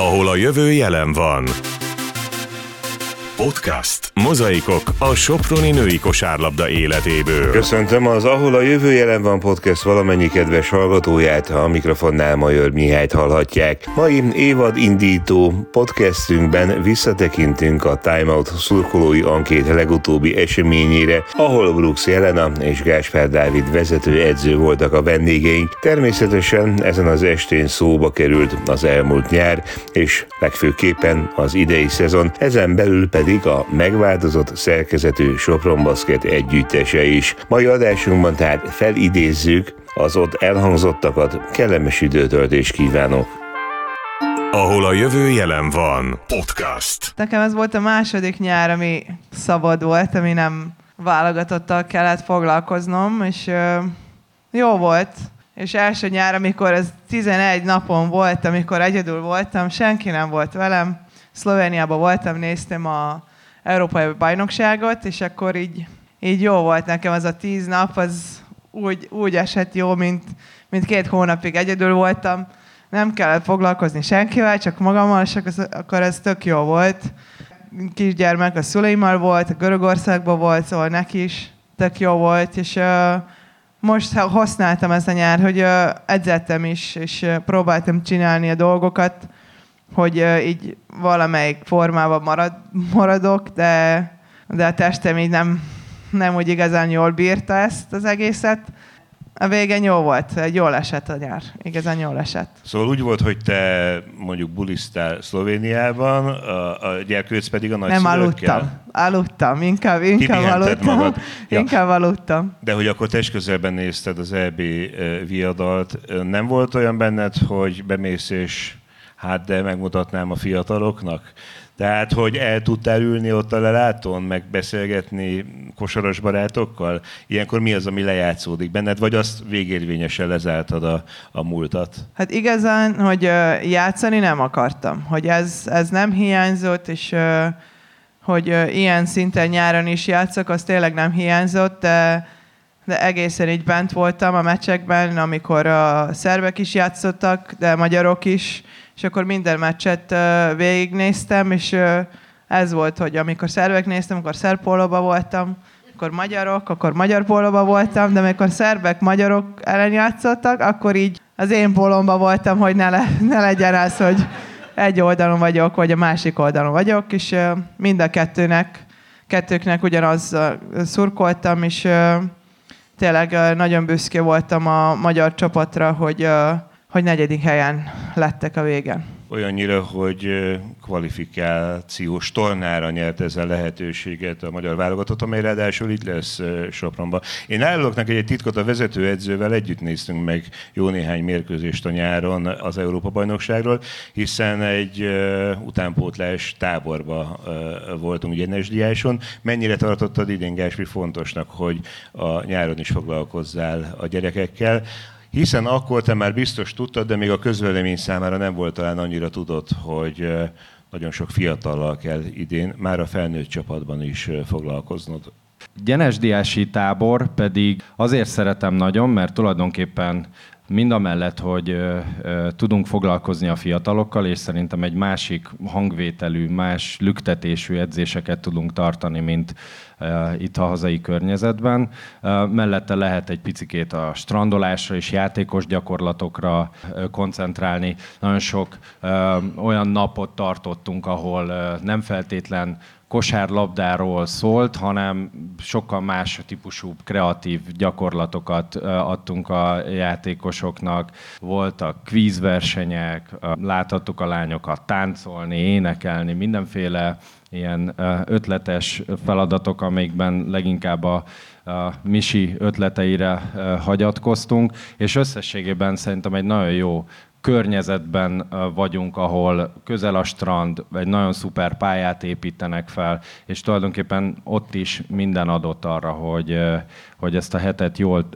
ahol a jövő jelen van. Podcast. Mozaikok a Soproni női kosárlabda életéből. Köszöntöm az Ahol a jövő jelen van podcast valamennyi kedves hallgatóját, a mikrofonnál Major Mihályt hallhatják. Mai évad indító podcastünkben visszatekintünk a Time Out szurkolói ankét legutóbbi eseményére, ahol Brooks Jelena és Gáspár Dávid vezető edző voltak a vendégeink. Természetesen ezen az estén szóba került az elmúlt nyár, és legfőképpen az idei szezon, ezen belül pedig pedig a megváltozott szerkezetű Sopron Basket együttese is. Mai adásunkban tehát felidézzük az ott elhangzottakat, kellemes időtöltés kívánok! Ahol a jövő jelen van. Podcast. Nekem ez volt a második nyár, ami szabad volt, ami nem válogatottal kellett foglalkoznom, és ö, jó volt. És első nyár, amikor ez 11 napon volt, amikor egyedül voltam, senki nem volt velem, Szlovéniában voltam, néztem a Európai Bajnokságot, és akkor így, így jó volt nekem az a tíz nap, az úgy, úgy esett jó, mint, mint két hónapig egyedül voltam. Nem kellett foglalkozni senkivel, csak magammal, és akkor ez tök jó volt. Kisgyermek a szüleimmal volt, a Görögországban volt, szóval neki is tök jó volt, és most használtam ezt a nyár, hogy uh, edzettem is, és próbáltam csinálni a dolgokat, hogy így valamelyik formában marad, maradok, de, de a testem így nem, nem úgy igazán jól bírta ezt az egészet. A végén jó volt, egy jól esett a nyár, igazán jól esett. Szóval úgy volt, hogy te mondjuk bulisztál Szlovéniában, a, a gyerkőc pedig a nagy Nem aludtam, aludtam, inkább, inkább aludtam. Magad. Ja. Inkább aludtam. De hogy akkor testközelben nézted az EB viadalt, nem volt olyan benned, hogy bemész és hát de megmutatnám a fiataloknak. Tehát, hogy el tudtál ülni ott a lelátón, meg beszélgetni kosaras barátokkal? Ilyenkor mi az, ami lejátszódik benned, vagy azt végérvényesen lezártad a, a múltat? Hát igazán, hogy játszani nem akartam. Hogy ez, ez nem hiányzott, és hogy ilyen szinten nyáron is játszok, az tényleg nem hiányzott, de, de egészen így bent voltam a meccsekben, amikor a szervek is játszottak, de magyarok is, és akkor minden meccset végignéztem, és ez volt, hogy amikor szervek néztem, akkor szerpólóba voltam, akkor magyarok, akkor magyar pólóba voltam, de amikor szerbek, magyarok ellen játszottak, akkor így az én pólomba voltam, hogy ne, le, ne legyen az, hogy egy oldalon vagyok, vagy a másik oldalon vagyok, és mind a kettőnek, kettőknek ugyanaz szurkoltam, és tényleg nagyon büszke voltam a magyar csapatra, hogy hogy negyedik helyen lettek a végen. Olyannyira, hogy kvalifikációs tornára nyert ezzel lehetőséget a magyar válogatott, amely ráadásul itt lesz Sopronban. Én árulok neki egy titkot, a vezetőedzővel együtt néztünk meg jó néhány mérkőzést a nyáron az Európa-bajnokságról, hiszen egy utánpótlás táborba voltunk ugye Nesdiáson. Mennyire tartottad idén, Gáspi, fontosnak, hogy a nyáron is foglalkozzál a gyerekekkel? Hiszen akkor te már biztos tudtad, de még a közvélemény számára nem volt talán annyira tudott, hogy nagyon sok fiatallal kell idén már a felnőtt csapatban is foglalkoznod. Gyenesdiási tábor pedig azért szeretem nagyon, mert tulajdonképpen mind a mellett, hogy ö, ö, tudunk foglalkozni a fiatalokkal, és szerintem egy másik hangvételű, más lüktetésű edzéseket tudunk tartani, mint ö, itt a hazai környezetben. Ö, mellette lehet egy picikét a strandolásra és játékos gyakorlatokra ö, koncentrálni. Nagyon sok ö, olyan napot tartottunk, ahol ö, nem feltétlen kosárlabdáról szólt, hanem sokkal más típusú kreatív gyakorlatokat adtunk a játékosoknak. Voltak kvízversenyek, láthattuk a lányokat táncolni, énekelni, mindenféle ilyen ötletes feladatok, amikben leginkább a, a Misi ötleteire hagyatkoztunk, és összességében szerintem egy nagyon jó környezetben vagyunk, ahol közel a strand, egy nagyon szuper pályát építenek fel, és tulajdonképpen ott is minden adott arra, hogy, hogy ezt a hetet jól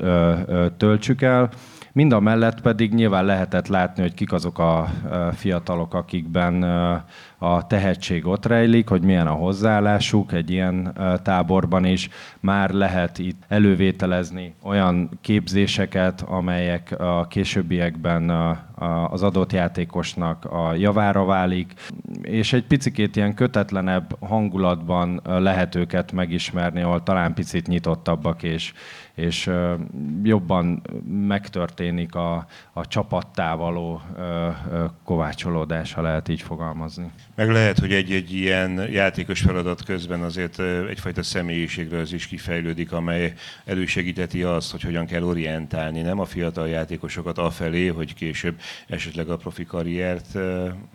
töltsük el. Mind a mellett pedig nyilván lehetett látni, hogy kik azok a fiatalok, akikben a tehetség ott rejlik, hogy milyen a hozzáállásuk egy ilyen táborban is. Már lehet itt elővételezni olyan képzéseket, amelyek a későbbiekben az adott játékosnak a javára válik, és egy picikét ilyen kötetlenebb hangulatban lehet őket megismerni, ahol talán picit nyitottabbak, és, és jobban megtörténik a, a csapattá való kovácsolódás, ha lehet így fogalmazni. Meg lehet, hogy egy-egy ilyen játékos feladat közben azért egyfajta személyiségre az is kifejlődik, amely elősegíteti azt, hogy hogyan kell orientálni, nem a fiatal játékosokat afelé, hogy később esetleg a profi karriert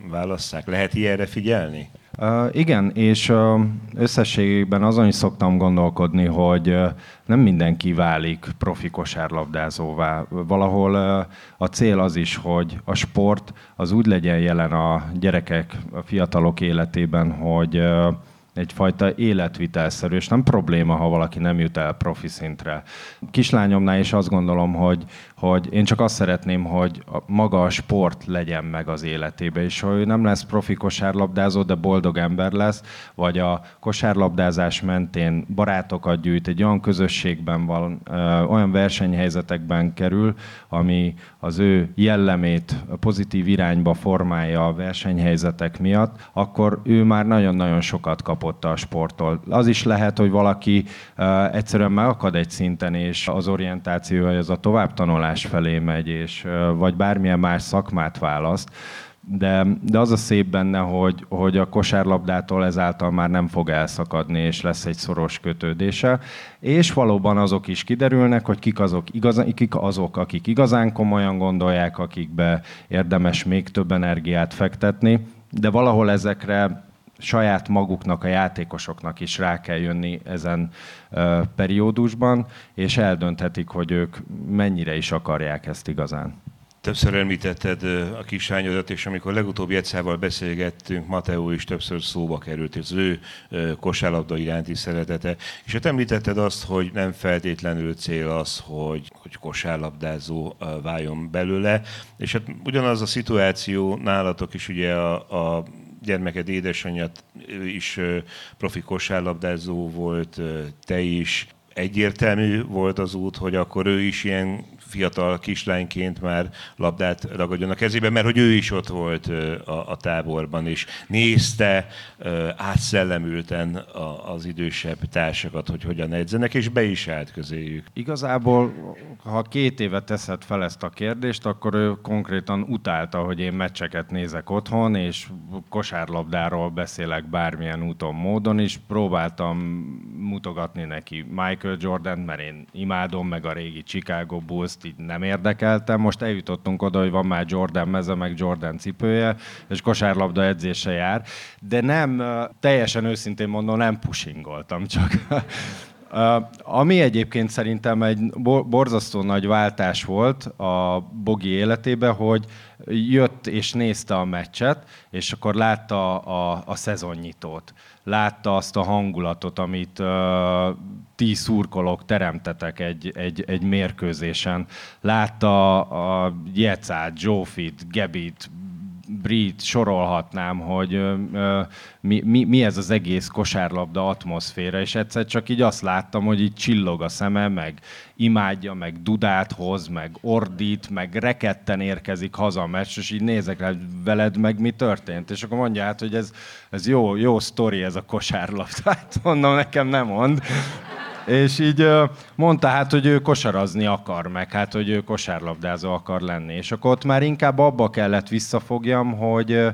válasszák. Lehet ilyenre figyelni? Uh, igen, és uh, összességében azon is szoktam gondolkodni, hogy uh, nem mindenki válik profi kosárlabdázóvá. Valahol a cél az is, hogy a sport az úgy legyen jelen a gyerekek, a fiatalok életében, hogy egyfajta életvitelszerű, és nem probléma, ha valaki nem jut el profi szintre. Kislányomnál is azt gondolom, hogy, hogy én csak azt szeretném, hogy maga a sport legyen meg az életébe, és hogy nem lesz profi kosárlabdázó, de boldog ember lesz, vagy a kosárlabdázás mentén barátokat gyűjt, egy olyan közösségben van, olyan versenyhelyzetekben kerül, ami az ő jellemét pozitív irányba formálja a versenyhelyzetek miatt, akkor ő már nagyon-nagyon sokat kapott a sporttól. Az is lehet, hogy valaki egyszerűen megakad egy szinten, és az orientációja, az a továbbtanulás tanulás felé megy, és vagy bármilyen más szakmát választ, de, de az a szép benne, hogy, hogy a kosárlabdától ezáltal már nem fog elszakadni, és lesz egy szoros kötődése. És valóban azok is kiderülnek, hogy kik azok, igazán, kik azok akik igazán komolyan gondolják, akikbe érdemes még több energiát fektetni, de valahol ezekre saját maguknak, a játékosoknak is rá kell jönni ezen periódusban, és eldönthetik, hogy ők mennyire is akarják ezt igazán. Többször említetted a kislányodat, és amikor legutóbb Jetszával beszélgettünk, Mateo is többször szóba került, az ő kosárlabda iránti szeretete. És hát említetted azt, hogy nem feltétlenül cél az, hogy, hogy kosárlabdázó váljon belőle. És hát ugyanaz a szituáció nálatok is ugye a, a gyermeked édesanyjat is profi kosárlabdázó volt, te is. Egyértelmű volt az út, hogy akkor ő is ilyen fiatal kislányként már labdát ragadjon a kezébe, mert hogy ő is ott volt a, a táborban, és nézte átszellemülten az idősebb társakat, hogy hogyan edzenek, és be is állt közéjük. Igazából, ha két éve teszed fel ezt a kérdést, akkor ő konkrétan utálta, hogy én meccseket nézek otthon, és kosárlabdáról beszélek bármilyen úton, módon, és próbáltam mutogatni neki Michael Jordan, mert én imádom, meg a régi Chicago Bulls így nem érdekeltem. Most eljutottunk oda, hogy van már Jordan meze, meg Jordan cipője, és kosárlabda edzése jár, de nem, teljesen őszintén mondom, nem pushingoltam, csak ami egyébként szerintem egy borzasztó nagy váltás volt a Bogi életébe, hogy jött és nézte a meccset, és akkor látta a, a szezonnyitót. Látta azt a hangulatot, amit uh, ti szurkolók teremtetek egy, egy, egy mérkőzésen. Látta a Jecát, Zsófit, Gebit, Brit sorolhatnám, hogy ö, mi, mi, mi ez az egész kosárlabda atmoszféra, és egyszer csak így azt láttam, hogy így csillog a szeme, meg imádja, meg dudát hoz, meg ordít, meg reketten érkezik haza a meccs, és így nézek rá, veled meg mi történt. És akkor mondja hát, hogy ez, ez jó, jó sztori ez a kosárlabda. Hát mondom, nekem nem mond. És így mondta hát, hogy ő kosarazni akar, meg hát, hogy ő kosárlabdázó akar lenni. És akkor ott már inkább abba kellett visszafogjam, hogy,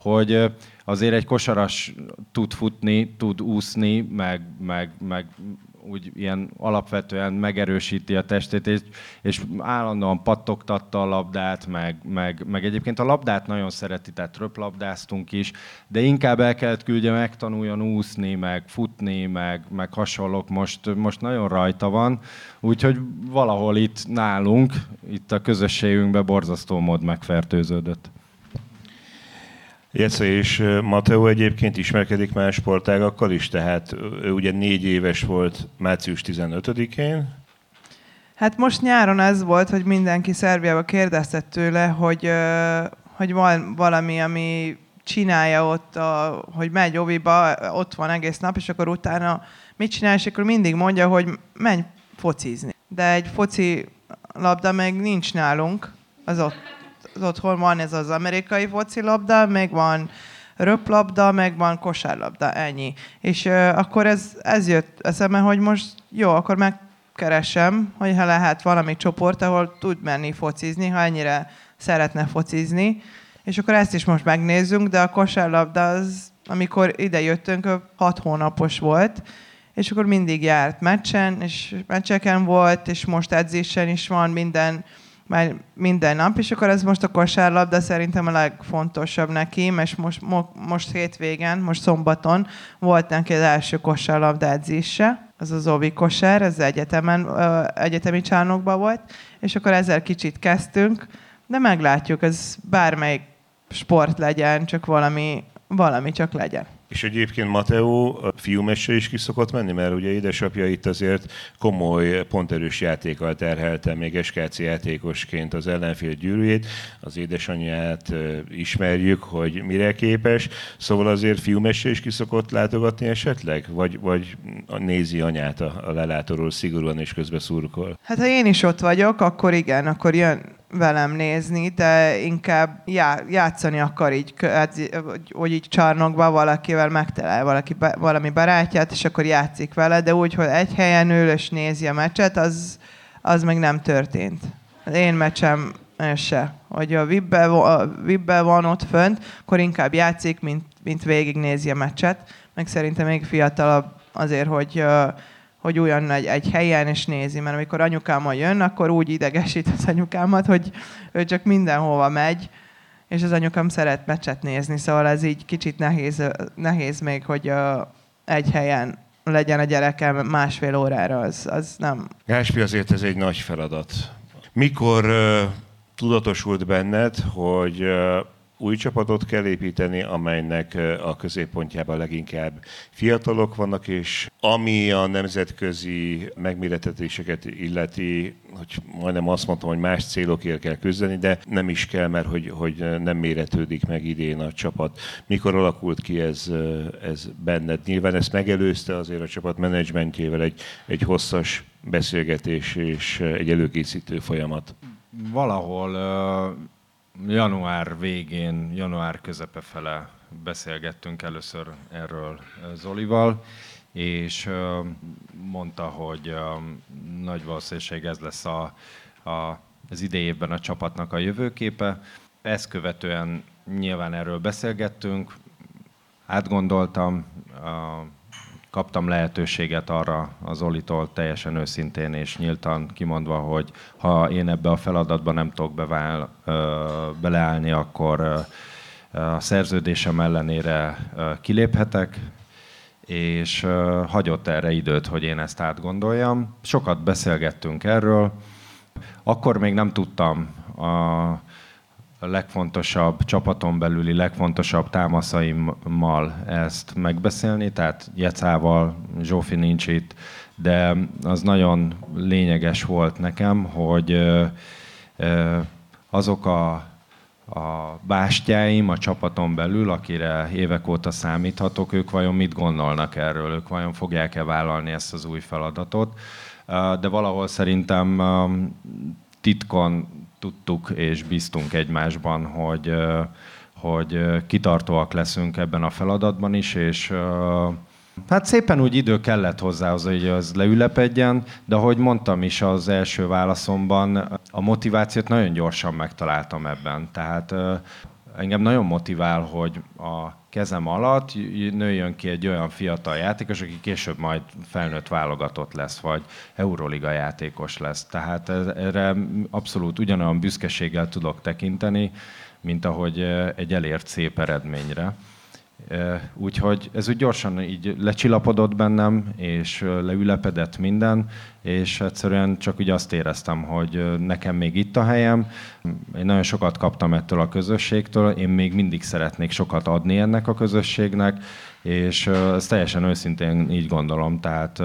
hogy azért egy kosaras tud futni, tud úszni, meg, meg, meg úgy ilyen alapvetően megerősíti a testét, és, és állandóan pattogtatta a labdát, meg, meg, meg egyébként a labdát nagyon szereti, tehát röplabdáztunk is, de inkább el kellett küldje megtanuljon úszni, meg futni, meg, meg hasonlók, most, most nagyon rajta van, úgyhogy valahol itt nálunk, itt a közösségünkben borzasztó mód megfertőződött. Jesse és Mateo egyébként ismerkedik más sportágakkal is, tehát ő ugye négy éves volt március 15-én. Hát most nyáron ez volt, hogy mindenki Szerbiába kérdezett tőle, hogy, hogy van valami, ami csinálja ott, a, hogy megy oviba, ott van egész nap, és akkor utána mit csinál, és akkor mindig mondja, hogy menj focizni. De egy foci labda meg nincs nálunk, az ott otthon van ez az amerikai focilabda, meg van röplabda, meg van kosárlabda, ennyi. És uh, akkor ez, ez jött eszembe, hogy most jó, akkor megkeresem, hogyha lehet valami csoport, ahol tud menni focizni, ha ennyire szeretne focizni. És akkor ezt is most megnézzünk, de a kosárlabda az, amikor ide jöttünk, hat hónapos volt, és akkor mindig járt meccsen, és meccseken volt, és most edzésen is van minden, már minden nap, és akkor ez most a kosárlabda szerintem a legfontosabb neki, és most, mo, most hétvégen, most szombaton volt neki az első kosárlabda edzése, az az Ovi kosár, ez egyetemen, egyetemi csárnokban volt, és akkor ezzel kicsit kezdtünk, de meglátjuk, ez bármelyik sport legyen, csak valami, valami csak legyen. És egyébként Mateo fiúmesse is ki szokott menni, mert ugye édesapja itt azért komoly, ponterős játékkal terhelte még SKC játékosként az ellenfél gyűrűjét. Az édesanyját ismerjük, hogy mire képes. Szóval azért fiúmesse is ki szokott látogatni esetleg? Vagy, vagy nézi anyát a, a lelátóról szigorúan és közben? Hát ha én is ott vagyok, akkor igen, akkor jön velem nézni, de inkább já, játszani akar így, hogy így csarnokba valakivel megtalál valaki, valami barátját, és akkor játszik vele, de úgy, hogy egy helyen ül és nézi a meccset, az, az meg nem történt. Az én meccsem se. Hogy a Vibbe, van ott fönt, akkor inkább játszik, mint, mint végignézi a meccset. Meg szerintem még fiatalabb azért, hogy uh, hogy olyan egy, egy helyen és nézi, mert amikor anyukámmal jön, akkor úgy idegesít az anyukámat, hogy ő csak mindenhova megy, és az anyukám szeret meccset nézni, szóval ez így kicsit nehéz, nehéz még, hogy uh, egy helyen legyen a gyerekem másfél órára, az, az nem. Gáspi, azért ez egy nagy feladat. Mikor uh, tudatosult benned, hogy uh, új csapatot kell építeni, amelynek a középpontjában leginkább fiatalok vannak, és ami a nemzetközi megméretetéseket illeti, hogy majdnem azt mondtam, hogy más célokért kell küzdeni, de nem is kell, mert hogy, hogy nem méretődik meg idén a csapat. Mikor alakult ki ez, ez benned? Nyilván ezt megelőzte azért a csapat menedzsmentjével egy, egy hosszas beszélgetés és egy előkészítő folyamat. Valahol január végén, január közepe fele beszélgettünk először erről Zolival, és mondta, hogy nagy valószínűség ez lesz a, a, az idejében a csapatnak a jövőképe. Ezt követően nyilván erről beszélgettünk, átgondoltam, kaptam lehetőséget arra az Olitól teljesen őszintén és nyíltan kimondva, hogy ha én ebbe a feladatba nem tudok bevál, beleállni, akkor a szerződésem ellenére kiléphetek, és hagyott erre időt, hogy én ezt átgondoljam. Sokat beszélgettünk erről. Akkor még nem tudtam a, legfontosabb csapaton belüli legfontosabb támaszaimmal ezt megbeszélni, tehát Jecával, Zsófi nincs itt, de az nagyon lényeges volt nekem, hogy azok a, a bástyáim a csapaton belül, akire évek óta számíthatok, ők vajon mit gondolnak erről, ők vajon fogják-e vállalni ezt az új feladatot. De valahol szerintem titkon tudtuk és bíztunk egymásban, hogy, hogy kitartóak leszünk ebben a feladatban is, és Hát szépen úgy idő kellett hozzá, hogy az leülepedjen, de ahogy mondtam is az első válaszomban, a motivációt nagyon gyorsan megtaláltam ebben. Tehát engem nagyon motivál, hogy a kezem alatt nőjön ki egy olyan fiatal játékos, aki később majd felnőtt válogatott lesz, vagy Euroliga játékos lesz. Tehát erre abszolút ugyanolyan büszkeséggel tudok tekinteni, mint ahogy egy elért szép eredményre. Úgyhogy ez úgy gyorsan így lecsillapodott bennem, és leülepedett minden, és egyszerűen csak úgy azt éreztem, hogy nekem még itt a helyem. Én nagyon sokat kaptam ettől a közösségtől, én még mindig szeretnék sokat adni ennek a közösségnek, és ezt teljesen őszintén így gondolom, tehát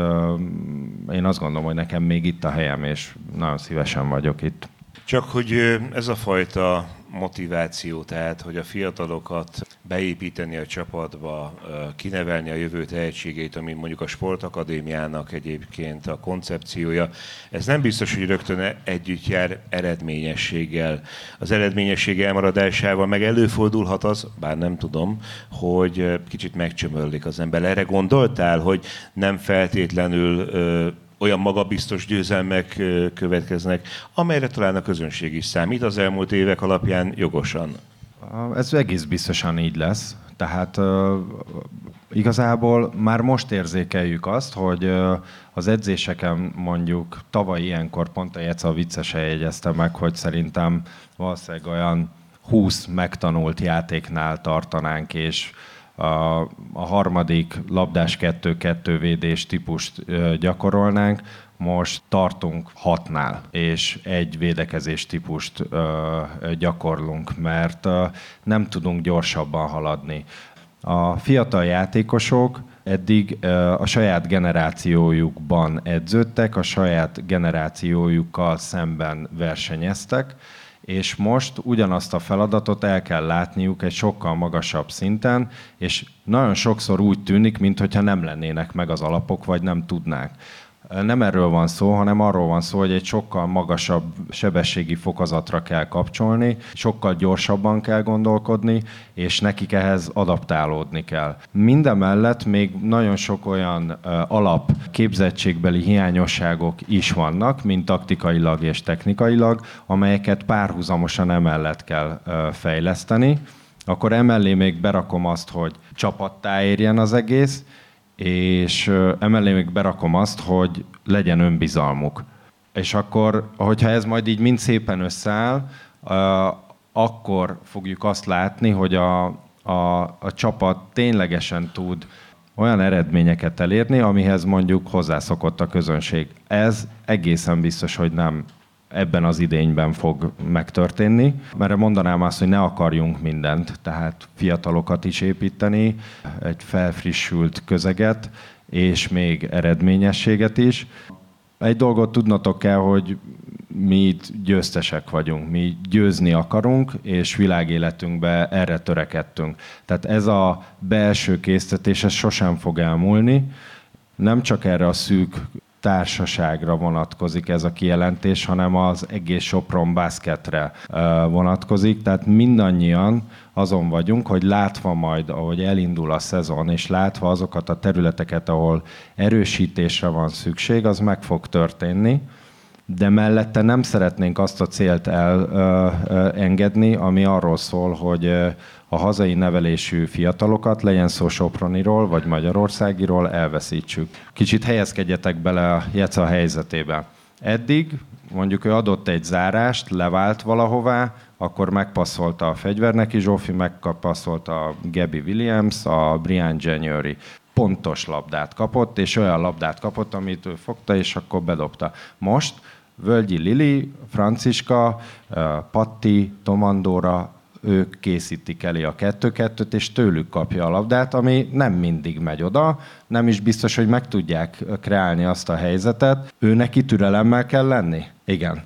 én azt gondolom, hogy nekem még itt a helyem, és nagyon szívesen vagyok itt. Csak hogy ez a fajta motiváció, tehát hogy a fiatalokat beépíteni a csapatba, kinevelni a jövő tehetségét, ami mondjuk a sportakadémiának egyébként a koncepciója, ez nem biztos, hogy rögtön együtt jár eredményességgel. Az eredményesség elmaradásával meg előfordulhat az, bár nem tudom, hogy kicsit megcsömörlik az ember. Erre gondoltál, hogy nem feltétlenül olyan magabiztos győzelmek következnek, amelyre talán a közönség is számít az elmúlt évek alapján jogosan. Ez egész biztosan így lesz. Tehát igazából már most érzékeljük azt, hogy az edzéseken mondjuk tavaly ilyenkor pont a Jeca viccesen jegyezte meg, hogy szerintem valószínűleg olyan 20 megtanult játéknál tartanánk, és a, a harmadik labdás 2-2 védés típust gyakorolnánk, most tartunk hatnál, és egy védekezés típust ö, gyakorlunk, mert ö, nem tudunk gyorsabban haladni. A fiatal játékosok eddig ö, a saját generációjukban edződtek, a saját generációjukkal szemben versenyeztek, és most ugyanazt a feladatot el kell látniuk egy sokkal magasabb szinten, és nagyon sokszor úgy tűnik, mintha nem lennének meg az alapok, vagy nem tudnák. Nem erről van szó, hanem arról van szó, hogy egy sokkal magasabb sebességi fokozatra kell kapcsolni, sokkal gyorsabban kell gondolkodni, és nekik ehhez adaptálódni kell. Mindemellett még nagyon sok olyan alap képzettségbeli hiányosságok is vannak, mint taktikailag és technikailag, amelyeket párhuzamosan emellett kell fejleszteni. Akkor emellé még berakom azt, hogy csapattá érjen az egész, és emellé még berakom azt, hogy legyen önbizalmuk. És akkor, hogyha ez majd így mind szépen összeáll, akkor fogjuk azt látni, hogy a, a, a csapat ténylegesen tud olyan eredményeket elérni, amihez mondjuk hozzászokott a közönség. Ez egészen biztos, hogy nem ebben az idényben fog megtörténni, mert mondanám azt, hogy ne akarjunk mindent, tehát fiatalokat is építeni, egy felfrissült közeget, és még eredményességet is. Egy dolgot tudnatok kell, hogy mi győztesek vagyunk, mi győzni akarunk, és világéletünkbe erre törekedtünk. Tehát ez a belső késztetés, ez sosem fog elmúlni, nem csak erre a szűk társaságra vonatkozik ez a kijelentés, hanem az egész Sopron basketre vonatkozik. Tehát mindannyian azon vagyunk, hogy látva majd, ahogy elindul a szezon, és látva azokat a területeket, ahol erősítésre van szükség, az meg fog történni de mellette nem szeretnénk azt a célt elengedni, ami arról szól, hogy a hazai nevelésű fiatalokat, legyen szó Soproniról vagy Magyarországiról, elveszítsük. Kicsit helyezkedjetek bele a Jeca helyzetébe. Eddig mondjuk ő adott egy zárást, levált valahová, akkor megpasszolta a fegyverneki Zsófi, megpasszolta a Gabby Williams, a Brian January pontos labdát kapott, és olyan labdát kapott, amit ő fogta, és akkor bedobta. Most Völgyi Lili, Franciska, Patti, Tomandóra, ők készítik elé a kettő-kettőt, és tőlük kapja a labdát, ami nem mindig megy oda, nem is biztos, hogy meg tudják kreálni azt a helyzetet. Ő neki türelemmel kell lenni? Igen.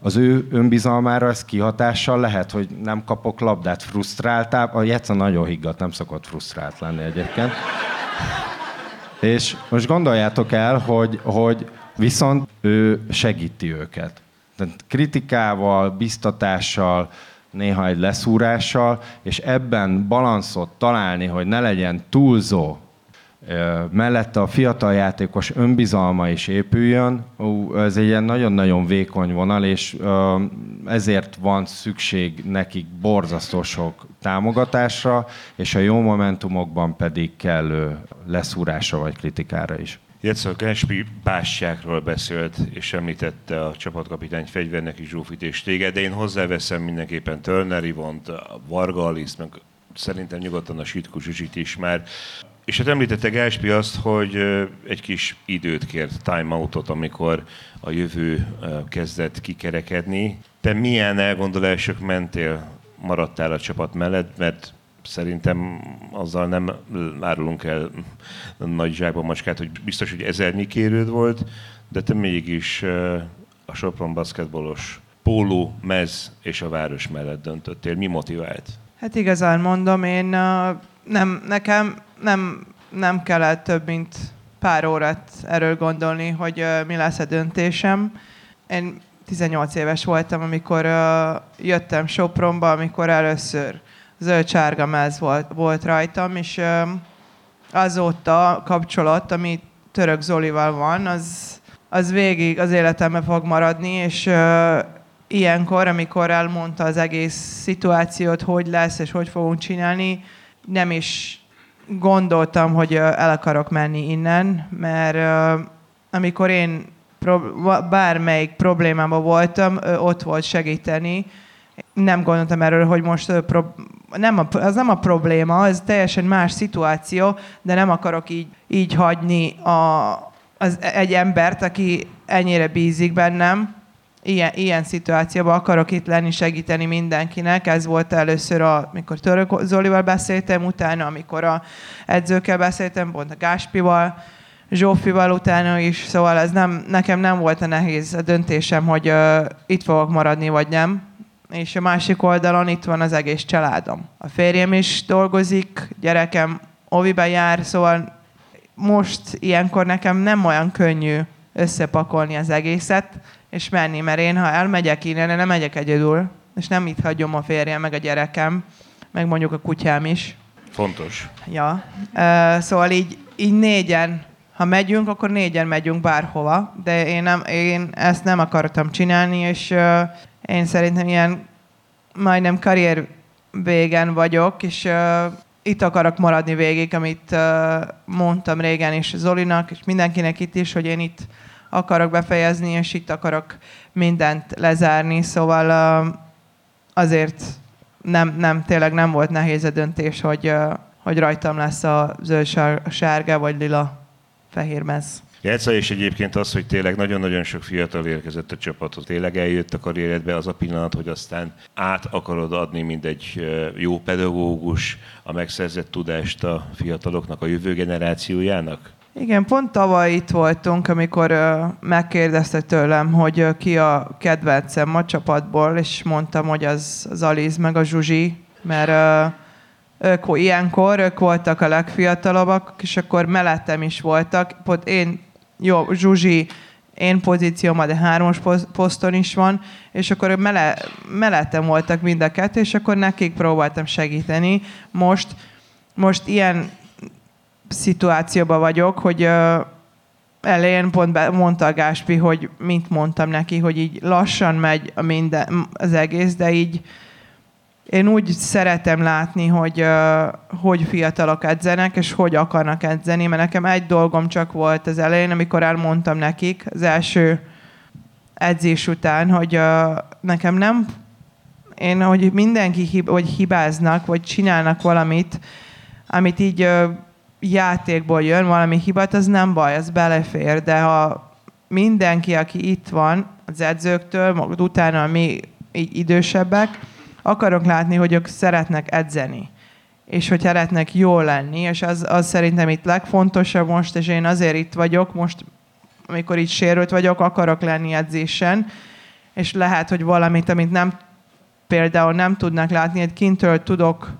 Az ő önbizalmára ez kihatással lehet, hogy nem kapok labdát, frusztráltál. A Jeca nagyon higgadt, nem szokott frusztrált lenni egyébként. És most gondoljátok el, hogy, hogy viszont ő segíti őket. Tehát kritikával, biztatással, néha egy leszúrással, és ebben balanszot találni, hogy ne legyen túlzó, mellette a fiatal játékos önbizalma is épüljön, ez egy ilyen nagyon-nagyon vékony vonal, és ezért van szükség nekik borzasztó sok támogatásra, és a jó momentumokban pedig kellő leszúrásra vagy kritikára is. Jetsza Gáspi bástyákról beszélt, és említette a csapatkapitány fegyvernek is Zsófit és téged, de én hozzáveszem mindenképpen Turner Ivont, Varga Alice, meg szerintem nyugodtan a Sitku Zsuzsit is már. És hát említette Gáspi azt, hogy egy kis időt kért, timeoutot, amikor a jövő kezdett kikerekedni. Te milyen elgondolások mentél, maradtál a csapat mellett, mert szerintem azzal nem árulunk el nagy zsákba macskát, hogy biztos, hogy ezernyi kérőd volt, de te mégis a Sopron basketbolos póló, mez és a város mellett döntöttél. Mi motivált? Hát igazán mondom, én nem, nekem nem, nem kellett több, mint pár órát erről gondolni, hogy mi lesz a döntésem. Én 18 éves voltam, amikor jöttem Sopronba, amikor először zöld-sárga mez volt, volt rajtam, és azóta a kapcsolat, ami Török Zolival van, az, az végig az életemben fog maradni, és ilyenkor, amikor elmondta az egész szituációt, hogy lesz és hogy fogunk csinálni, nem is gondoltam, hogy el akarok menni innen, mert amikor én bármelyik problémában voltam, ott volt segíteni. Nem gondoltam erről, hogy most nem a, az nem a probléma, ez teljesen más szituáció, de nem akarok így, így hagyni a, az, egy embert, aki ennyire bízik bennem, ilyen, ilyen szituációban akarok itt lenni, segíteni mindenkinek. Ez volt először, amikor Török Zolival beszéltem, utána, amikor a edzőkkel beszéltem, pont a Gáspival, Zsófival utána is, szóval ez nem, nekem nem volt a nehéz a döntésem, hogy uh, itt fogok maradni, vagy nem. És a másik oldalon itt van az egész családom. A férjem is dolgozik, gyerekem ovibe jár, szóval most ilyenkor nekem nem olyan könnyű összepakolni az egészet, és menni, mert én, ha elmegyek innen, nem megyek egyedül, és nem itt hagyom a férjem, meg a gyerekem, meg mondjuk a kutyám is. Fontos. Ja. Szóval így, így négyen, ha megyünk, akkor négyen megyünk bárhova, de én, nem, én ezt nem akartam csinálni, és én szerintem ilyen majdnem karrier végen vagyok, és uh, itt akarok maradni végig, amit uh, mondtam régen is Zolinak, és mindenkinek itt is, hogy én itt akarok befejezni, és itt akarok mindent lezárni, szóval azért nem, nem, tényleg nem volt nehéz a döntés, hogy, hogy rajtam lesz a zöld sárga vagy lila fehér mez. Játszol és egyébként az, hogy tényleg nagyon-nagyon sok fiatal érkezett a csapathoz. Tényleg eljött a karrieredbe az a pillanat, hogy aztán át akarod adni, mint egy jó pedagógus a megszerzett tudást a fiataloknak, a jövő generációjának? Igen, pont tavaly itt voltunk, amikor megkérdezte tőlem, hogy ki a kedvencem a csapatból, és mondtam, hogy az, az Aliz meg a Zsuzsi, mert ők ilyenkor, ők voltak a legfiatalabbak, és akkor mellettem is voltak. Pont én, jó, Zsuzsi, én pozícióm, de hármas poszton is van, és akkor mele, mellettem voltak mind a kettő, és akkor nekik próbáltam segíteni. Most, most ilyen szituációban vagyok, hogy uh, elején pont be, mondta a Gáspi, hogy mint mondtam neki, hogy így lassan megy a minden, az egész, de így én úgy szeretem látni, hogy, hogy fiatalok edzenek, és hogy akarnak edzeni, mert nekem egy dolgom csak volt az elején, amikor elmondtam nekik az első edzés után, hogy nekem nem, én, hogy mindenki hib, vagy hibáznak, vagy csinálnak valamit, amit így játékból jön valami hibat, az nem baj, az belefér, de ha mindenki, aki itt van, az edzőktől, utána mi így idősebbek, akarok látni, hogy ők szeretnek edzeni és hogy szeretnek jól lenni, és az, az szerintem itt legfontosabb most, és én azért itt vagyok, most amikor itt sérült vagyok, akarok lenni edzésen, és lehet, hogy valamit, amit nem például nem tudnak látni, hogy kintől tudok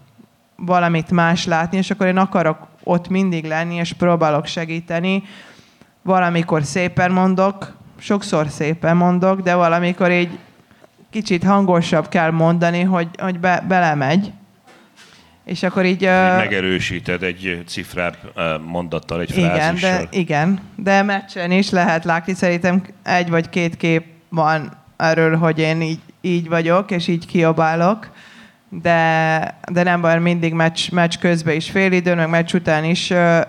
valamit más látni, és akkor én akarok ott mindig lenni, és próbálok segíteni. Valamikor szépen mondok, sokszor szépen mondok, de valamikor így kicsit hangosabb kell mondani, hogy, hogy be, belemegy. És akkor így... így megerősíted egy cifrább mondattal, egy igen, frázissal. De, igen, de meccsen is lehet látni, szerintem egy vagy két kép van erről, hogy én így, így vagyok, és így kiabálok de, de nem baj, mindig meccs, meccs közben is fél időn, meg meccs után is uh,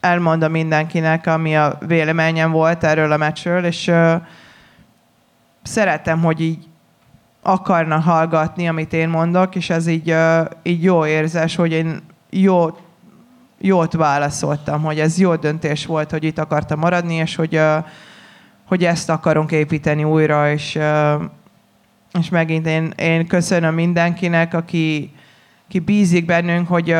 elmondom mindenkinek, ami a véleményem volt erről a meccsről, és uh, szeretem, hogy így akarna hallgatni, amit én mondok, és ez így, így jó érzés, hogy én jó, jót válaszoltam, hogy ez jó döntés volt, hogy itt akartam maradni, és hogy, hogy ezt akarunk építeni újra, és és megint én, én köszönöm mindenkinek, aki, aki bízik bennünk, hogy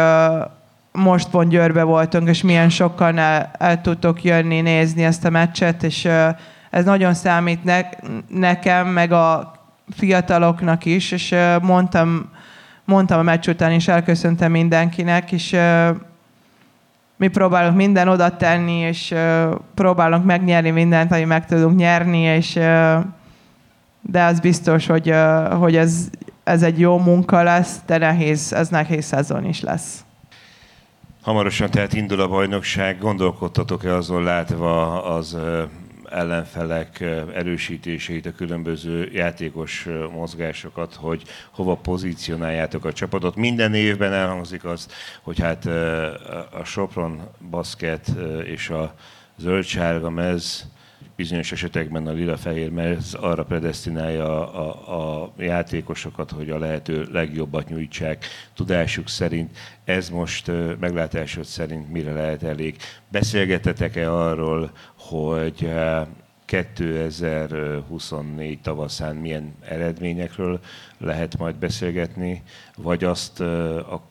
most pont Győrbe voltunk, és milyen sokan el, el tudtok jönni, nézni ezt a meccset, és ez nagyon számít ne, nekem, meg a fiataloknak is, és mondtam, mondtam a meccs után is, elköszöntem mindenkinek, és mi próbálunk minden oda tenni, és próbálunk megnyerni mindent, ami meg tudunk nyerni, és de az biztos, hogy, hogy ez, ez egy jó munka lesz, de nehéz, ez nehéz szezon is lesz. Hamarosan tehát indul a bajnokság, gondolkodtatok-e azon látva az ellenfelek erősítéseit, a különböző játékos mozgásokat, hogy hova pozícionáljátok a csapatot. Minden évben elhangzik az, hogy hát a Sopron baszket és a zöld-sárga mez bizonyos esetekben a lila-fehér mez arra predestinálja a, a, a játékosokat, hogy a lehető legjobbat nyújtsák tudásuk szerint. Ez most meglátásod szerint mire lehet elég? Beszélgetetek-e arról, hogy 2024 tavaszán milyen eredményekről lehet majd beszélgetni, vagy azt a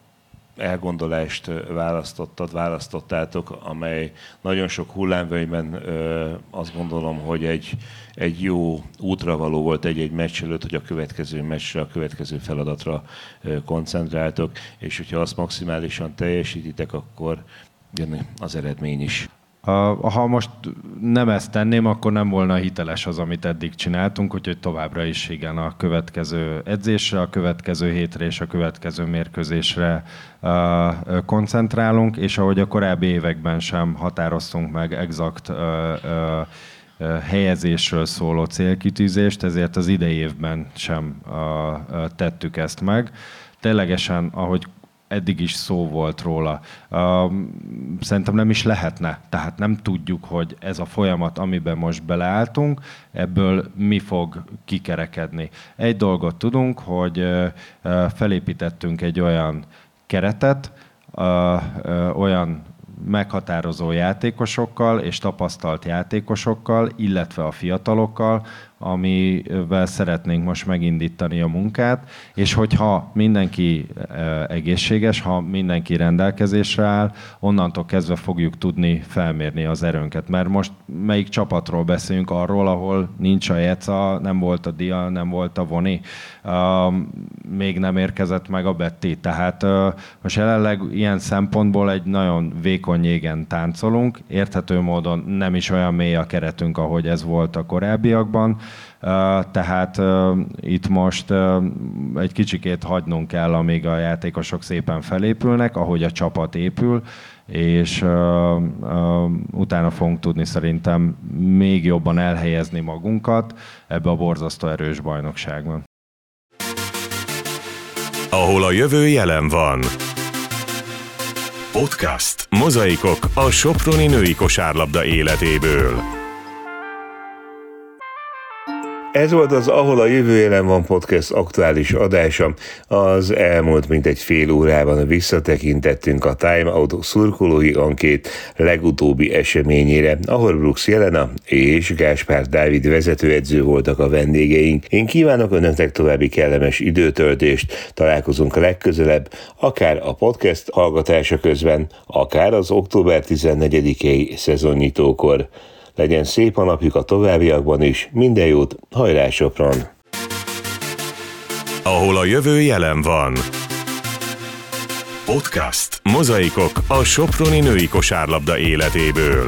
elgondolást választottad, választottátok, amely nagyon sok hullámvölgyben azt gondolom, hogy egy, egy jó útra való volt egy-egy meccs előtt, hogy a következő meccsre, a következő feladatra koncentráltok, és hogyha azt maximálisan teljesítitek, akkor jön az eredmény is. Ha most nem ezt tenném, akkor nem volna hiteles az, amit eddig csináltunk, úgyhogy továbbra is igen a következő edzésre, a következő hétre és a következő mérkőzésre koncentrálunk, és ahogy a korábbi években sem határoztunk meg exakt helyezésről szóló célkitűzést, ezért az idei évben sem tettük ezt meg. Ténylegesen, ahogy eddig is szó volt róla. Szerintem nem is lehetne. Tehát nem tudjuk, hogy ez a folyamat, amiben most beleálltunk, ebből mi fog kikerekedni. Egy dolgot tudunk, hogy felépítettünk egy olyan keretet, olyan meghatározó játékosokkal és tapasztalt játékosokkal, illetve a fiatalokkal, amivel szeretnénk most megindítani a munkát, és hogyha mindenki egészséges, ha mindenki rendelkezésre áll, onnantól kezdve fogjuk tudni felmérni az erőnket. Mert most melyik csapatról beszélünk arról, ahol nincs a Jeca, nem volt a Dia, nem volt a Voni, még nem érkezett meg a Betty. Tehát most jelenleg ilyen szempontból egy nagyon vékony jégen táncolunk, érthető módon nem is olyan mély a keretünk, ahogy ez volt a korábbiakban, tehát itt most egy kicsikét hagynunk kell, amíg a játékosok szépen felépülnek, ahogy a csapat épül, és utána fogunk tudni szerintem még jobban elhelyezni magunkat ebbe a borzasztó erős bajnokságban. Ahol a jövő jelen van. Podcast. Mozaikok a Soproni női kosárlabda életéből. Ez volt az Ahol a jövő jelen van podcast aktuális adása. Az elmúlt mintegy fél órában visszatekintettünk a Time Out szurkolói ankét legutóbbi eseményére, ahol Brooks Jelena és Gáspár Dávid vezetőedző voltak a vendégeink. Én kívánok önöknek további kellemes időtöltést, találkozunk legközelebb, akár a podcast hallgatása közben, akár az október 14-i szezonnyitókor. Legyen szép a napjuk a továbbiakban is, minden jót, hajrá Sopron! Ahol a jövő jelen van. Podcast. Mozaikok a Soproni női kosárlabda életéből.